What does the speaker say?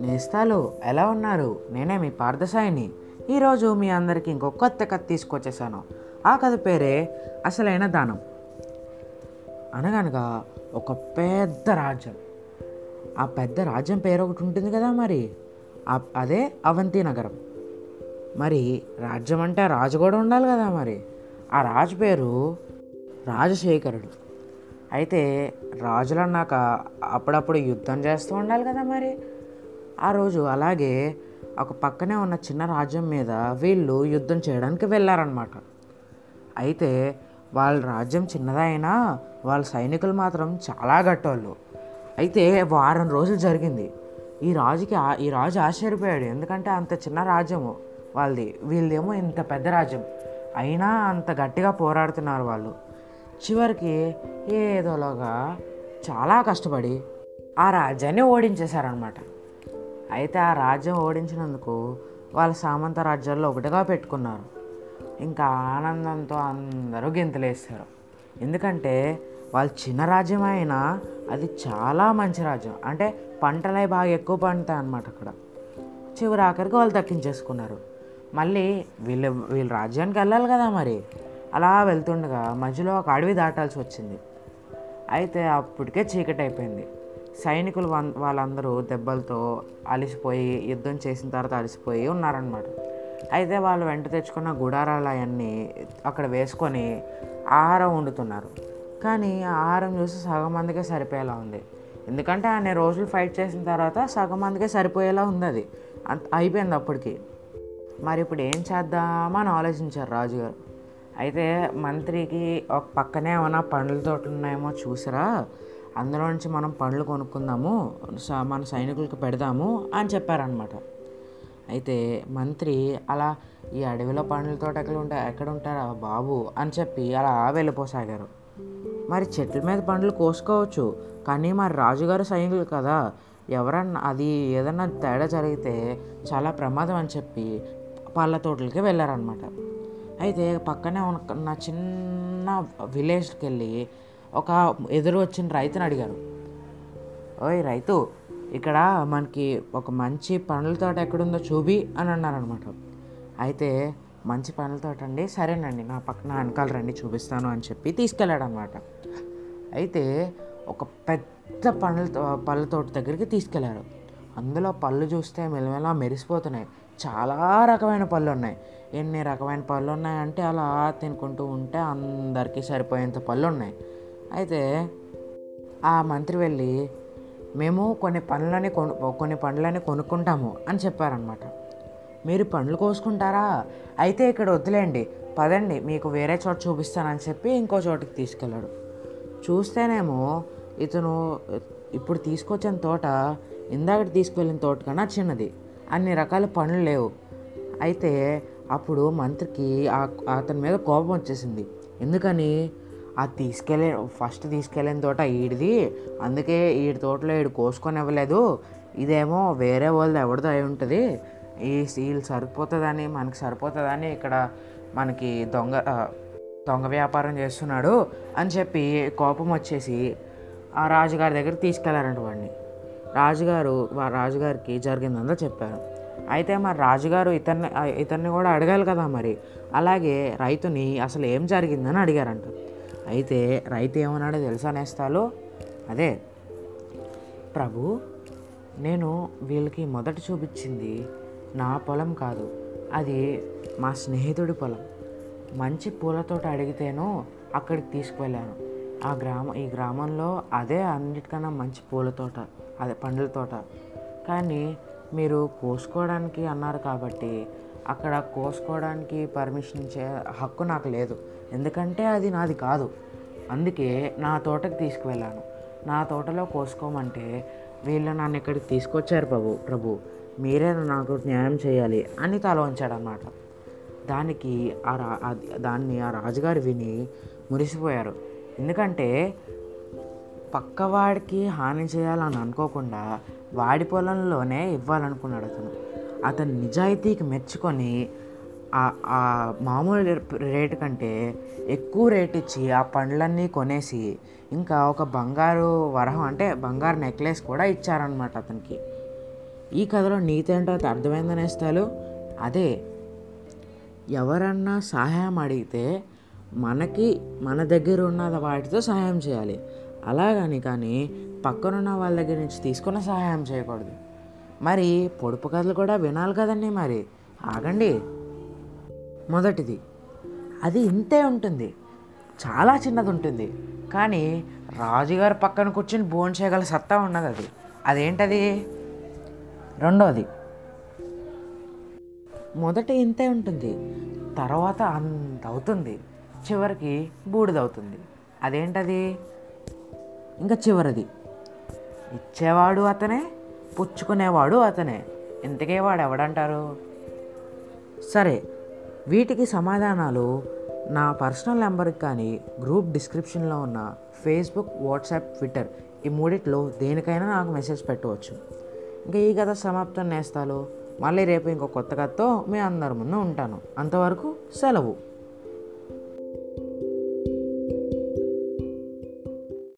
నేస్తాలు ఎలా ఉన్నారు? నేనే మీ పార్థసాయిని. ఈరోజు మీ అందరికీ ఇంకో కొత్త కథ తీసుకొచ్చేసాను. ఆ కథ పేరే అసలైన దానం. అనగనగా ఒక పెద్ద రాజ్యం. ఆ పెద్ద రాజ్యం పేరు ఒకటి ఉంటుంది కదా మరి? అదే అవంతి నగరం. మరి రాజ్యం అంటే రాజు కూడా ఉండాలి కదా మరి? ఆ రాజు పేరు రాజశేఖరుడు. అయితే రాజులు అన్నాక అప్పుడప్పుడు యుద్ధం చేస్తూ ఉండాలి కదా మరి. ఆ రోజు అలాగే ఒక పక్కనే ఉన్న చిన్న రాజ్యం మీద వీళ్ళు యుద్ధం చేయడానికి వెళ్ళారనమాట అయితే వాళ్ళ రాజ్యం చిన్నదైనా వాళ్ళ సైనికులు మాత్రం చాలా గట్టోళ్ళు. అయితే వారం రోజులు జరిగింది. ఈ రాజుకి ఈ రాజు ఆశ్చర్యపోయాడు. ఎందుకంటే అంత చిన్న రాజ్యము వాళ్ళది. వీళ్ళదేమో ఇంత పెద్ద రాజ్యం. అయినా అంత గట్టిగా పోరాడుతున్నారు వాళ్ళు. చివరికి ఏదోలాగా చాలా కష్టపడి ఆ రాజ్యాన్ని ఓడించేశారనమాట అయితే ఆ రాజ్యం ఓడించినందుకు వాళ్ళ సామంత రాజ్యాల్లో ఒకటిగా పెట్టుకున్నారు. ఇంకా ఆనందంతో అందరూ గెంతులేస్తారు ఎందుకంటే వాళ్ళ చిన్న రాజ్యం అయినా అది చాలా మంచి రాజ్యం. అంటే పంటలే బాగా ఎక్కువ పండుతాయి అన్నమాట అక్కడ. చివరి ఆఖరికి వాళ్ళు దక్కించేసుకున్నారు. మళ్ళీ వీళ్ళు వీళ్ళ రాజ్యానికి వెళ్ళాలి కదా మరి. అలా వెళ్తుండగా మధ్యలో ఒక అడవి దాటాల్సి వచ్చింది. అయితే అప్పటికే చీకటి అయిపోయింది. సైనికులు వాళ్ళందరూ దెబ్బలతో అలసిపోయి యుద్ధం చేసిన తర్వాత అలసిపోయి ఉన్నారనమాట అయితే వాళ్ళు వెంట తెచ్చుకున్న గుడారాలు అవన్నీ అక్కడ వేసుకొని ఆహారం వండుతున్నారు. కానీ ఆహారం చూసి సగం మందికే సరిపోయేలా ఉంది. ఎందుకంటే అన్ని రోజులు ఫైట్ చేసిన తర్వాత సగం మందికే సరిపోయేలా ఉంది అది అయిపోయింది అప్పటికి. మరి ఇప్పుడు ఏం చేద్దామని ఆలోచించారు రాజుగారు? అయితే మంత్రికి ఒక పక్కనే ఏమైనా పండ్ల తోటలు ఉన్నాయేమో చూసిరా? అందులో నుంచి మనం పండ్లు కొనుక్కుందాము స- మన సైనికులకు పెడదాము అని చెప్పారనమాట అయితే మంత్రి అలా ఈ అడవిలో పండ్ల తోట ఎక్కడ ఉంటా ఎక్కడ ఉంటారా బాబు? అని చెప్పి అలా వెళ్ళిపోసాగారు. మరి చెట్ల మీద పండ్లు కోసుకోవచ్చు కానీ మరి రాజుగారు సైనికులు కదా ఎవరన్నా అది ఏదన్నా తేడా జరిగితే చాలా ప్రమాదం అని చెప్పి పళ్ళ తోటలకి వెళ్ళారనమాట అయితే పక్కనే ఉన్న చిన్న విలేజ్కి వెళ్ళి ఒక ఎదురు వచ్చిన రైతుని అడిగారు ఓయ్ రైతు ఇక్కడ మనకి ఒక మంచి పండ్ల తోట ఎక్కడుందో చూపి అని అన్నారనమాట. అయితే మంచి పండ్ల తోట అండి సరేనండి నా పక్కన వెనకాల రండి చూపిస్తాను అని చెప్పి తీసుకెళ్ళాడు అనమాట అయితే ఒక పెద్ద పండ్ల పళ్ళ తోట దగ్గరికి తీసుకెళ్ళారు అందులో పళ్ళు చూస్తే మెలమెలా మెరిసిపోతున్నాయి. చాలా రకమైన పళ్ళు ఉన్నాయి ఎన్ని రకమైన పళ్ళు ఉన్నాయంటే అలా తినుకుంటూ ఉంటే అందరికీ సరిపోయేంత పళ్ళు ఉన్నాయి అయితే ఆ మంత్రి వెళ్ళి మేము కొన్ని పండ్లని కొను కొన్ని పండ్లని కొనుక్కుంటాము అని చెప్పారనమాట మీరు పండ్లు కోసుకుంటారా? అయితే ఇక్కడ వద్దులేండి పదండి మీకు వేరే చోట చూపిస్తానని చెప్పి ఇంకో చోటికి తీసుకెళ్ళాడు. చూస్తేనేమో ఇతను ఇప్పుడు తీసుకొచ్చిన తోట ఇందాక తీసుకువెళ్ళిన తోట కన్నా చిన్నది. అన్ని రకాల పనులు లేవు. అయితే అప్పుడు మంత్రికి అతని మీద కోపం వచ్చేసింది. ఎందుకని? ఆ తీసుకెళ్ళే ఫస్ట్ తీసుకెళ్ళిన తోట ఈడిది. అందుకే ఈడి తోటలో ఈడు కోసుకొని ఇవ్వలేదు ఇదేమో వేరే వాళ్ళది ఎవరిదో అయి ఉంటుంది. ఈ వీళ్ళు సరిపోతుందని మనకి సరిపోతుందని ఇక్కడ మనకి దొంగ దొంగ వ్యాపారం చేస్తున్నాడు అని చెప్పి కోపం వచ్చేసి ఆ రాజుగారి దగ్గర తీసుకెళ్ళారంట వాడిని. రాజుగారు మా రాజుగారికి జరిగిందంతా చెప్పారు. అయితే మరి రాజుగారు ఇతన్ని ఇతన్ని కూడా అడగాలి కదా మరి. అలాగే రైతుని అసలు ఏం జరిగిందని అడిగారంట. అయితే రైతు ఏమన్నాడో తెలుసా నేస్తాలు? అదే ప్రభు నేను వీళ్ళకి మొదట చూపించింది నా పొలం కాదు. అది మా స్నేహితుడి పొలం. మంచి పూలతోట అడిగితేనో అక్కడికి తీసుకువెళ్ళాను. ఆ గ్రామం ఈ గ్రామంలో అదే అన్నిటికన్నా మంచి పూల తోట అదే పండ్ల తోట. కానీ మీరు కోసుకోవడానికి అన్నారు కాబట్టి అక్కడ కోసుకోవడానికి పర్మిషన్ ఇచ్చే హక్కు నాకు లేదు. ఎందుకంటే అది నాది కాదు. అందుకే నా తోటకి తీసుకువెళ్ళాను. నా తోటలో కోసుకోమంటే వీళ్ళు నన్ను ఇక్కడికి తీసుకొచ్చారు ప్రభు ప్రభు. మీరే నాకు న్యాయం చేయాలి అని తల వంచాడనమాట దానికి ఆ రా దాన్ని ఆ రాజుగారు విని మురిసిపోయారు. ఎందుకంటే పక్కవాడికి హాని చేయాలని అనుకోకుండా వాడి పొలంలోనే ఇవ్వాలనుకున్నాడు అతను. అతని నిజాయితీకి మెచ్చుకొని ఆ- ఆ మామూలు రేటు కంటే ఎక్కువ రేట్ ఇచ్చి ఆ పండ్లన్నీ కొనేసి ఇంకా ఒక బంగారు వరహం అంటే బంగారు నెక్లెస్ కూడా ఇచ్చారనమాట అతనికి. ఈ కథలో నీతి ఏంటో అర్థమైందని అదే ఎవరన్నా సహాయం అడిగితే మనకి మన దగ్గర ఉన్న వాటితో సహాయం చేయాలి. అలాగని కానీ పక్కనున్న వాళ్ళ దగ్గర నుంచి తీసుకున్న సహాయం చేయకూడదు. మరి పొడుపు కథలు కూడా వినాలి కదండి మరి. ఆగండి. మొదటిది అది ఇంతే ఉంటుంది. చాలా చిన్నది ఉంటుంది. కానీ రాజుగారి పక్కన కూర్చొని భోజనం చేయగల సత్తా ఉన్నది అది. అదేంటది? రెండోది మొదట ఇంతే ఉంటుంది. తర్వాత అంత అవుతుంది. చివరికి బూడిదవుతుంది. అదేంటది? ఇంకా చివరిది. ఇచ్చేవాడు అతనే పుచ్చుకునేవాడు అతనే. ఇంతకే వాడు ఎవడంటారు సరే వీటికి సమాధానాలు నా పర్సనల్ నెంబర్కి కానీ గ్రూప్ డిస్క్రిప్షన్లో ఉన్న ఫేస్బుక్ వాట్సాప్ ట్విట్టర్ ఈ మూడిట్లో దేనికైనా నాకు మెసేజ్ పెట్టవచ్చు. ఇంకా ఈ కథ సమాప్తం నేస్తాలు. మళ్ళీ రేపు ఇంకో కొత్త కథతో మీ అందరి ముందు ఉంటాను. అంతవరకు సెలవు.